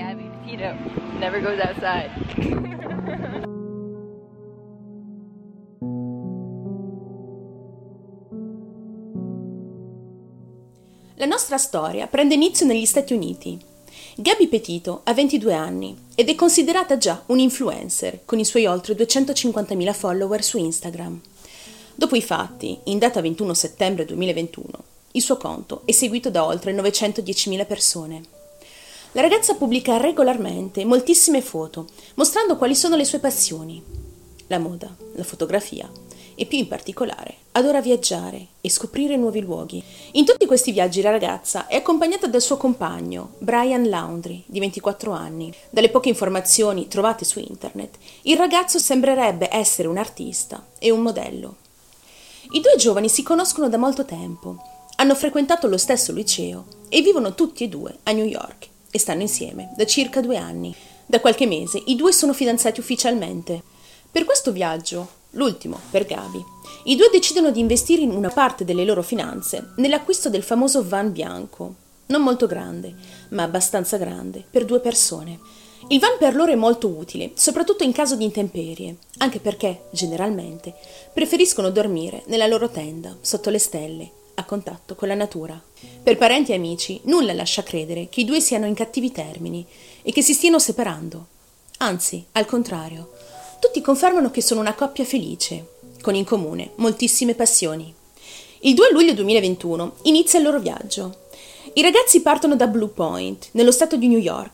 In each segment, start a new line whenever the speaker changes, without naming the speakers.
Gabby Petito never goes outside.
La nostra storia prende inizio negli Stati Uniti. Gabby Petito ha 22 anni ed è considerata già un influencer con i suoi oltre 250.000 follower su Instagram. Dopo i fatti, in data 21 settembre 2021, il suo conto è seguito da oltre 910.000 persone. La ragazza pubblica regolarmente moltissime foto, mostrando quali sono le sue passioni. La moda, la fotografia e più in particolare adora viaggiare e scoprire nuovi luoghi. In tutti questi viaggi la ragazza è accompagnata dal suo compagno, Brian Laundry, di 24 anni. Dalle poche informazioni trovate su internet, il ragazzo sembrerebbe essere un artista e un modello. I due giovani si conoscono da molto tempo, hanno frequentato lo stesso liceo e vivono tutti e due a New York e stanno insieme da circa due anni. Da qualche mese i due sono fidanzati ufficialmente. Per questo viaggio, l'ultimo per Gabi, i due decidono di investire in una parte delle loro finanze nell'acquisto del famoso van bianco, non molto grande, ma abbastanza grande per due persone. Il van per loro è molto utile, soprattutto in caso di intemperie, anche perché, generalmente, preferiscono dormire nella loro tenda, sotto le stelle, a contatto con la natura. Per parenti e amici, nulla lascia credere che i due siano in cattivi termini e che si stiano separando. Anzi, al contrario, tutti confermano che sono una coppia felice, con in comune moltissime passioni. Il 2 luglio 2021 inizia il loro viaggio. I ragazzi partono da Blue Point, nello stato di New York.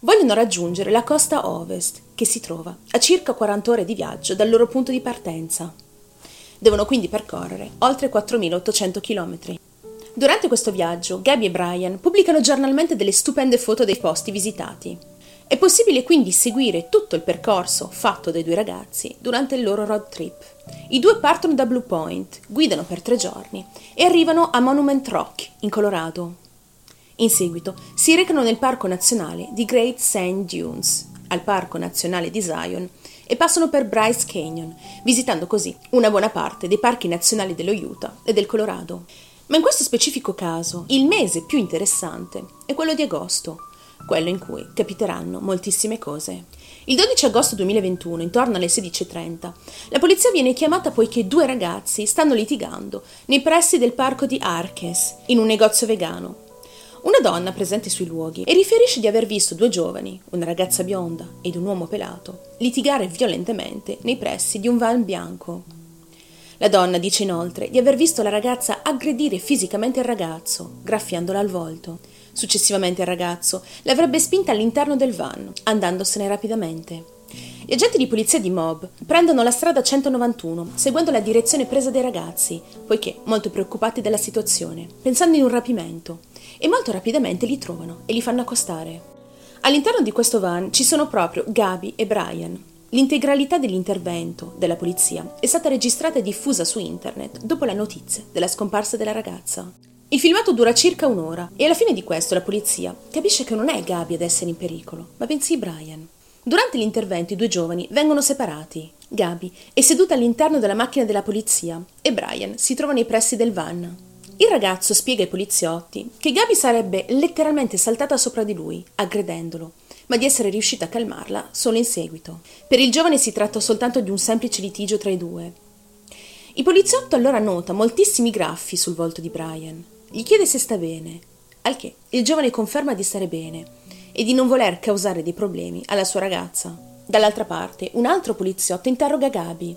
Vogliono raggiungere la costa ovest, che si trova a circa 40 ore di viaggio dal loro punto di partenza. Devono quindi percorrere oltre 4.800 km. Durante questo viaggio, Gabby e Brian pubblicano giornalmente delle stupende foto dei posti visitati. È possibile quindi seguire tutto il percorso fatto dai due ragazzi durante il loro road trip. I due partono da Blue Point, guidano per tre giorni e arrivano a Monument Rock, in Colorado. In seguito si recano nel Parco Nazionale di Great Sand Dunes, al Parco Nazionale di Zion e passano per Bryce Canyon, visitando così una buona parte dei parchi nazionali dello Utah e del Colorado. Ma in questo specifico caso il mese più interessante è quello di agosto, quello in cui capiteranno moltissime cose. Il 12 agosto 2021, intorno alle 16.30, la polizia viene chiamata poiché due ragazzi stanno litigando nei pressi del parco di Arches, in un negozio vegano, una donna presente sui luoghi e riferisce di aver visto due giovani, una ragazza bionda ed un uomo pelato, litigare violentemente nei pressi di un van bianco. La donna dice inoltre di aver visto la ragazza aggredire fisicamente il ragazzo, graffiandola al volto. Successivamente il ragazzo l'avrebbe spinta all'interno del van, andandosene rapidamente. Gli agenti di polizia di Mob prendono la strada 191, seguendo la direzione presa dai ragazzi, poiché molto preoccupati della situazione, pensando in un rapimento e molto rapidamente li trovano e li fanno accostare. All'interno di questo van ci sono proprio Gabi e Brian. L'integralità dell'intervento della polizia è stata registrata e diffusa su internet dopo la notizia della scomparsa della ragazza. Il filmato dura circa un'ora e alla fine di questo la polizia capisce che non è Gabi ad essere in pericolo, ma bensì Brian. Durante l'intervento i due giovani vengono separati. Gabi è seduta all'interno della macchina della polizia e Brian si trova nei pressi del van. Il ragazzo spiega ai poliziotti che Gabi sarebbe letteralmente saltata sopra di lui, aggredendolo, ma di essere riuscita a calmarla solo in seguito. Per il giovane si tratta soltanto di un semplice litigio tra i due. Il poliziotto allora nota moltissimi graffi sul volto di Brian. Gli chiede se sta bene, al che il giovane conferma di stare bene e di non voler causare dei problemi alla sua ragazza. Dall'altra parte, un altro poliziotto interroga Gabi,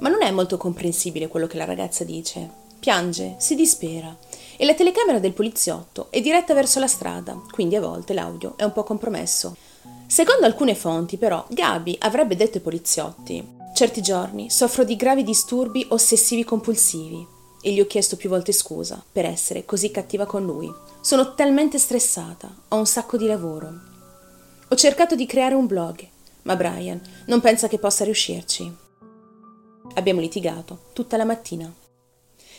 ma non è molto comprensibile quello che la ragazza dice. Piange, si dispera e la telecamera del poliziotto è diretta verso la strada, quindi a volte l'audio è un po' compromesso. Secondo alcune fonti, però, Gabi avrebbe detto ai poliziotti: Certi giorni soffro di gravi disturbi ossessivi compulsivi e gli ho chiesto più volte scusa per essere così cattiva con lui. Sono talmente stressata, ho un sacco di lavoro. Ho cercato di creare un blog, ma Brian non pensa che possa riuscirci. Abbiamo litigato tutta la mattina.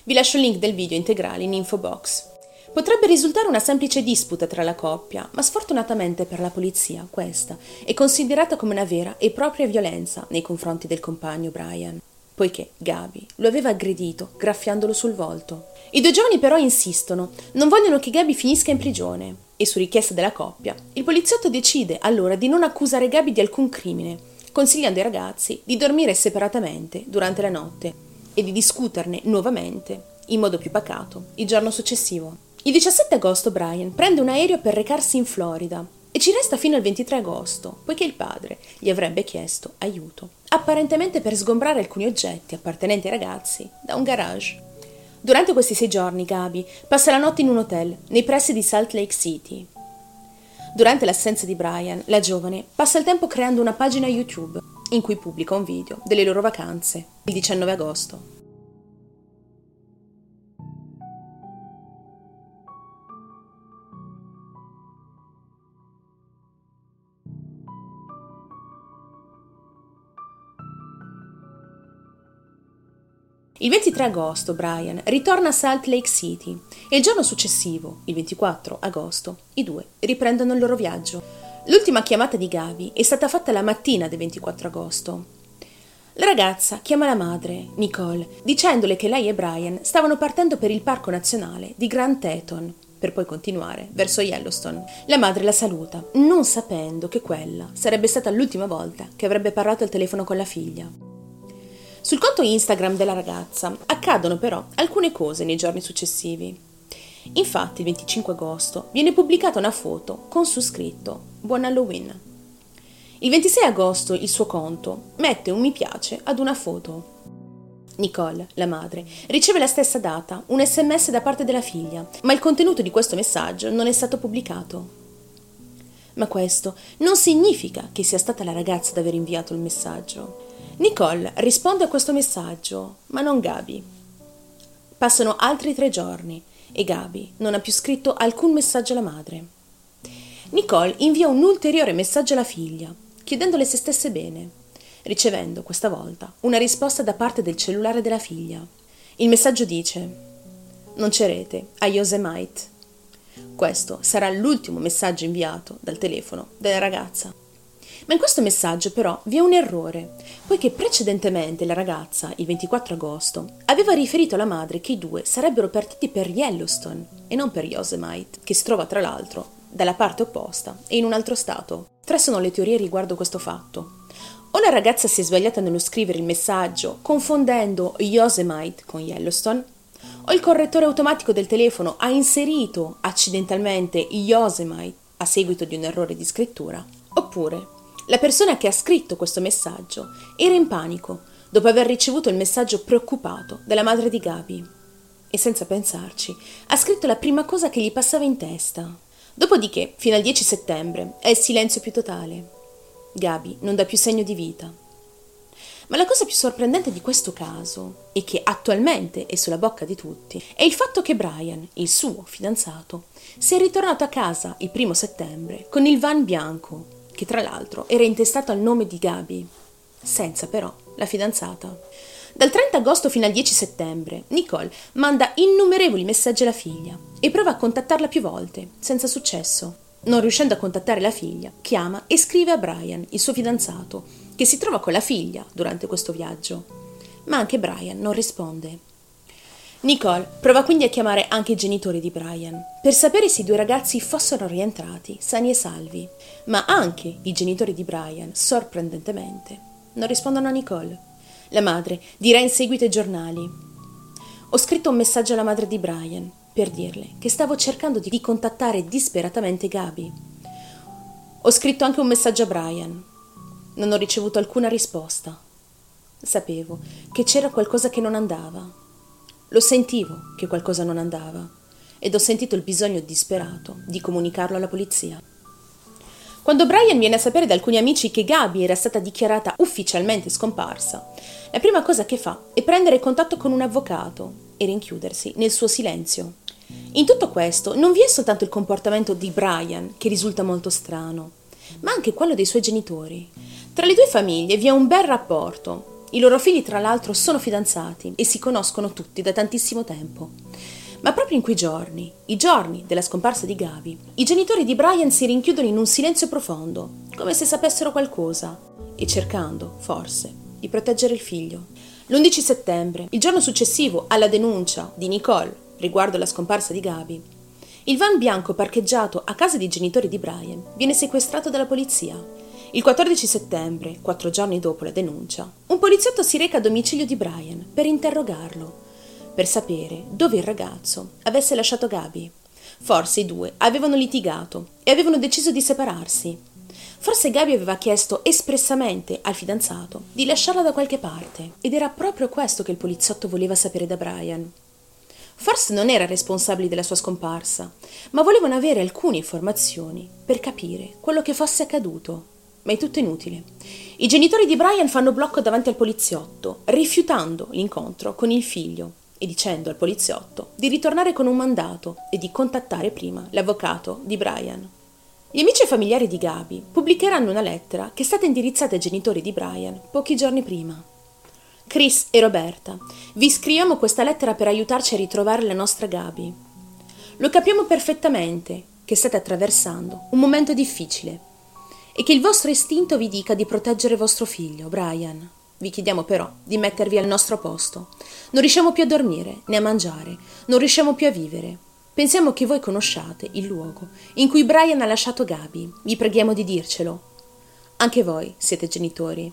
Vi lascio il link del video integrale in info box. Potrebbe risultare una semplice disputa tra la coppia, ma sfortunatamente per la polizia questa è considerata come una vera e propria violenza nei confronti del compagno Brian, poiché Gabi lo aveva aggredito graffiandolo sul volto. I due giovani però insistono, non vogliono che Gabi finisca in prigione. e su richiesta della coppia, il poliziotto decide allora di non accusare Gabi di alcun crimine, consigliando ai ragazzi di dormire separatamente durante la notte e di discuterne nuovamente, in modo più pacato, il giorno successivo. Il 17 agosto Brian prende un aereo per recarsi in Florida e ci resta fino al 23 agosto, poiché il padre gli avrebbe chiesto aiuto, apparentemente per sgombrare alcuni oggetti appartenenti ai ragazzi da un garage. Durante questi sei giorni Gabi passa la notte in un hotel nei pressi di Salt Lake City. Durante l'assenza di Brian, la giovane passa il tempo creando una pagina YouTube in cui pubblica un video delle loro vacanze il 19 agosto. Il 23 agosto Brian ritorna a Salt Lake City e il giorno successivo, il 24 agosto, i due riprendono il loro viaggio. L'ultima chiamata di Gabi è stata fatta la mattina del 24 agosto. La ragazza chiama la madre, Nicole, dicendole che lei e Brian stavano partendo per il parco nazionale di Grand Teton, per poi continuare verso Yellowstone. La madre la saluta, non sapendo che quella sarebbe stata l'ultima volta che avrebbe parlato al telefono con la figlia. Sul conto Instagram della ragazza accadono però alcune cose nei giorni successivi. Infatti il 25 agosto viene pubblicata una foto con su scritto Buon Halloween. Il 26 agosto il suo conto mette un mi piace ad una foto. Nicole, la madre, riceve la stessa data un sms da parte della figlia, ma il contenuto di questo messaggio non è stato pubblicato. Ma questo non significa che sia stata la ragazza ad aver inviato il messaggio. Nicole risponde a questo messaggio, ma non Gabi. Passano altri tre giorni e Gabi non ha più scritto alcun messaggio alla madre. Nicole invia un ulteriore messaggio alla figlia, chiedendole se stesse bene, ricevendo questa volta una risposta da parte del cellulare della figlia. Il messaggio dice: Non c'è rete a Yosemite. Questo sarà l'ultimo messaggio inviato dal telefono della ragazza. Ma in questo messaggio però vi è un errore, poiché precedentemente la ragazza, il 24 agosto, aveva riferito alla madre che i due sarebbero partiti per Yellowstone e non per Yosemite, che si trova tra l'altro dalla parte opposta e in un altro stato. Tre sono le teorie riguardo questo fatto. O la ragazza si è sbagliata nello scrivere il messaggio, confondendo Yosemite con Yellowstone, o il correttore automatico del telefono ha inserito accidentalmente Yosemite a seguito di un errore di scrittura, oppure la persona che ha scritto questo messaggio era in panico dopo aver ricevuto il messaggio preoccupato della madre di Gabi e senza pensarci ha scritto la prima cosa che gli passava in testa. Dopodiché, fino al 10 settembre, è il silenzio più totale. Gabi non dà più segno di vita. Ma la cosa più sorprendente di questo caso, e che attualmente è sulla bocca di tutti, è il fatto che Brian, il suo fidanzato, sia ritornato a casa il primo settembre con il van bianco che tra l'altro era intestato al nome di Gabi, senza però la fidanzata. Dal 30 agosto fino al 10 settembre, Nicole manda innumerevoli messaggi alla figlia e prova a contattarla più volte, senza successo. Non riuscendo a contattare la figlia, chiama e scrive a Brian, il suo fidanzato, che si trova con la figlia durante questo viaggio. Ma anche Brian non risponde. Nicole prova quindi a chiamare anche i genitori di Brian per sapere se i due ragazzi fossero rientrati sani e salvi, ma anche i genitori di Brian, sorprendentemente, non rispondono a Nicole. La madre dirà in seguito ai giornali: Ho scritto un messaggio alla madre di Brian per dirle che stavo cercando di contattare disperatamente Gabi. Ho scritto anche un messaggio a Brian. Non ho ricevuto alcuna risposta. Sapevo che c'era qualcosa che non andava lo sentivo che qualcosa non andava ed ho sentito il bisogno disperato di comunicarlo alla polizia. Quando Brian viene a sapere da alcuni amici che Gabi era stata dichiarata ufficialmente scomparsa, la prima cosa che fa è prendere contatto con un avvocato e rinchiudersi nel suo silenzio. In tutto questo non vi è soltanto il comportamento di Brian che risulta molto strano, ma anche quello dei suoi genitori. Tra le due famiglie vi è un bel rapporto, i loro figli, tra l'altro, sono fidanzati e si conoscono tutti da tantissimo tempo. Ma proprio in quei giorni, i giorni della scomparsa di Gavi, i genitori di Brian si rinchiudono in un silenzio profondo, come se sapessero qualcosa, e cercando, forse, di proteggere il figlio. L'11 settembre, il giorno successivo alla denuncia di Nicole riguardo alla scomparsa di Gabi, Il van bianco parcheggiato a casa dei genitori di Brian viene sequestrato dalla polizia. Il 14 settembre, quattro giorni dopo la denuncia, un poliziotto si reca a domicilio di Brian per interrogarlo, per sapere dove il ragazzo avesse lasciato Gabi. Forse i due avevano litigato e avevano deciso di separarsi. Forse Gabi aveva chiesto espressamente al fidanzato di lasciarla da qualche parte ed era proprio questo che il poliziotto voleva sapere da Brian. Forse non era responsabile della sua scomparsa, ma volevano avere alcune informazioni per capire quello che fosse accaduto. Ma è tutto inutile. I genitori di Brian fanno blocco davanti al poliziotto, rifiutando l'incontro con il figlio e dicendo al poliziotto di ritornare con un mandato e di contattare prima l'avvocato di Brian. Gli amici e familiari di Gabi pubblicheranno una lettera che è stata indirizzata ai genitori di Brian pochi giorni prima. Chris e Roberta, vi scriviamo questa lettera per aiutarci a ritrovare la nostra Gabi. Lo capiamo perfettamente che state attraversando un momento difficile e che il vostro istinto vi dica di proteggere vostro figlio, Brian. Vi chiediamo però di mettervi al nostro posto. Non riusciamo più a dormire né a mangiare, non riusciamo più a vivere. Pensiamo che voi conosciate il luogo in cui Brian ha lasciato Gabi. Vi preghiamo di dircelo. Anche voi siete genitori.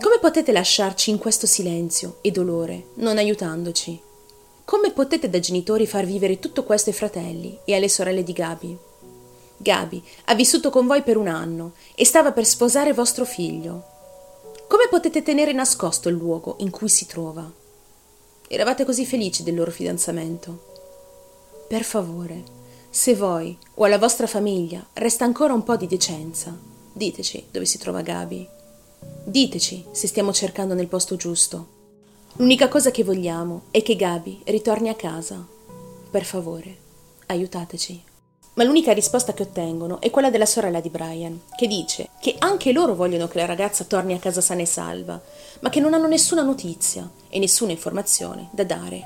Come potete lasciarci in questo silenzio e dolore, non aiutandoci? Come potete da genitori far vivere tutto questo ai fratelli e alle sorelle di Gabi? Gabi ha vissuto con voi per un anno e stava per sposare vostro figlio. Come potete tenere nascosto il luogo in cui si trova? Eravate così felici del loro fidanzamento. Per favore, se voi o alla vostra famiglia resta ancora un po' di decenza, diteci dove si trova Gabi. Diteci se stiamo cercando nel posto giusto. L'unica cosa che vogliamo è che Gabi ritorni a casa. Per favore, aiutateci. Ma l'unica risposta che ottengono è quella della sorella di Brian, che dice che anche loro vogliono che la ragazza torni a casa sana e salva, ma che non hanno nessuna notizia e nessuna informazione da dare.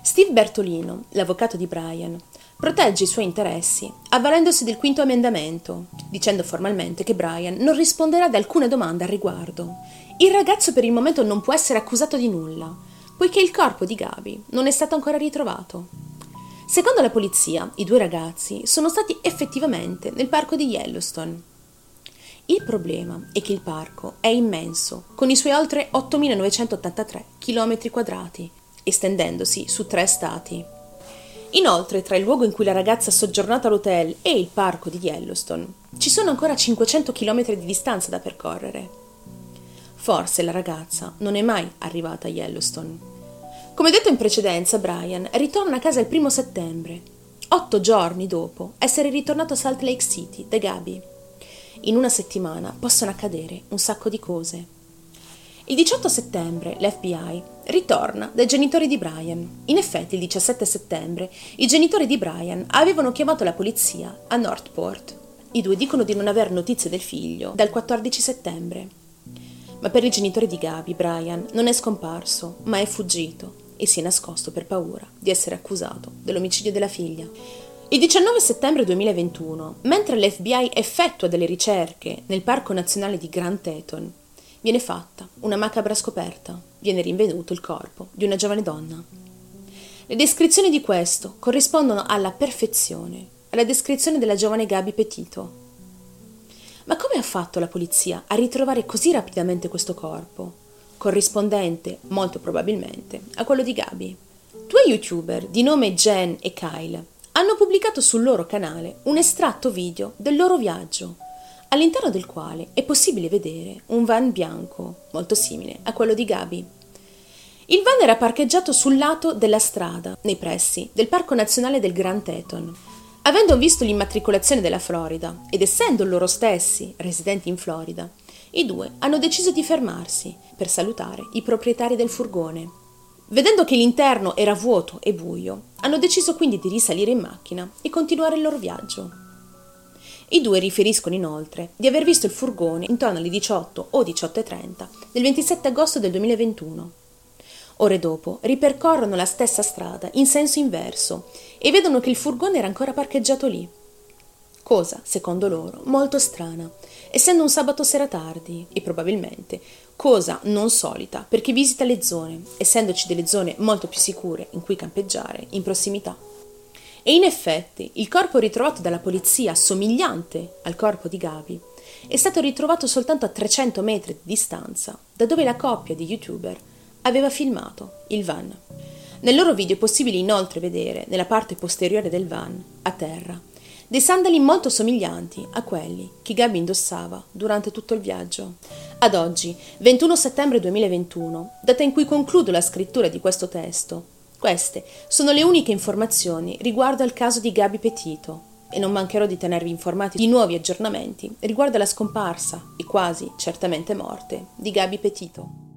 Steve Bertolino, l'avvocato di Brian, protegge i suoi interessi avvalendosi del quinto emendamento, dicendo formalmente che Brian non risponderà ad alcuna domanda al riguardo. Il ragazzo per il momento non può essere accusato di nulla, poiché il corpo di Gabi non è stato ancora ritrovato. Secondo la polizia, i due ragazzi sono stati effettivamente nel parco di Yellowstone. Il problema è che il parco è immenso, con i suoi oltre 8.983 km quadrati, estendendosi su tre stati. Inoltre, tra il luogo in cui la ragazza ha soggiornato all'hotel e il parco di Yellowstone, ci sono ancora 500 km di distanza da percorrere. Forse la ragazza non è mai arrivata a Yellowstone. Come detto in precedenza, Brian ritorna a casa il primo settembre, otto giorni dopo essere ritornato a Salt Lake City da Gabi. In una settimana possono accadere un sacco di cose. Il 18 settembre l'FBI ritorna dai genitori di Brian. In effetti, il 17 settembre, i genitori di Brian avevano chiamato la polizia a Northport. I due dicono di non aver notizie del figlio dal 14 settembre. Ma per i genitori di Gabi, Brian non è scomparso, ma è fuggito e si è nascosto per paura di essere accusato dell'omicidio della figlia. Il 19 settembre 2021, mentre l'FBI effettua delle ricerche nel Parco Nazionale di Grand Teton, viene fatta una macabra scoperta. Viene rinvenuto il corpo di una giovane donna. Le descrizioni di questo corrispondono alla perfezione alla descrizione della giovane Gabi Petito. Ma come ha fatto la polizia a ritrovare così rapidamente questo corpo, corrispondente, molto probabilmente, a quello di Gabi? Due youtuber di nome Jen e Kyle hanno pubblicato sul loro canale un estratto video del loro viaggio all'interno del quale è possibile vedere un van bianco molto simile a quello di Gabi. Il van era parcheggiato sul lato della strada, nei pressi del Parco Nazionale del Grand Teton. Avendo visto l'immatricolazione della Florida ed essendo loro stessi residenti in Florida, i due hanno deciso di fermarsi per salutare i proprietari del furgone. Vedendo che l'interno era vuoto e buio, hanno deciso quindi di risalire in macchina e continuare il loro viaggio. I due riferiscono inoltre di aver visto il furgone intorno alle 18 o 18.30 del 27 agosto del 2021. Ore dopo ripercorrono la stessa strada in senso inverso e vedono che il furgone era ancora parcheggiato lì. Cosa, secondo loro, molto strana, essendo un sabato sera tardi e probabilmente cosa non solita per chi visita le zone, essendoci delle zone molto più sicure in cui campeggiare in prossimità. E in effetti il corpo ritrovato dalla polizia, somigliante al corpo di Gabi, è stato ritrovato soltanto a 300 metri di distanza da dove la coppia di youtuber aveva filmato il van. Nel loro video è possibile inoltre vedere, nella parte posteriore del van, a terra, dei sandali molto somiglianti a quelli che Gabi indossava durante tutto il viaggio. Ad oggi, 21 settembre 2021, data in cui concludo la scrittura di questo testo, queste sono le uniche informazioni riguardo al caso di Gabi Petito e non mancherò di tenervi informati di nuovi aggiornamenti riguardo alla scomparsa e quasi certamente morte di Gabi Petito.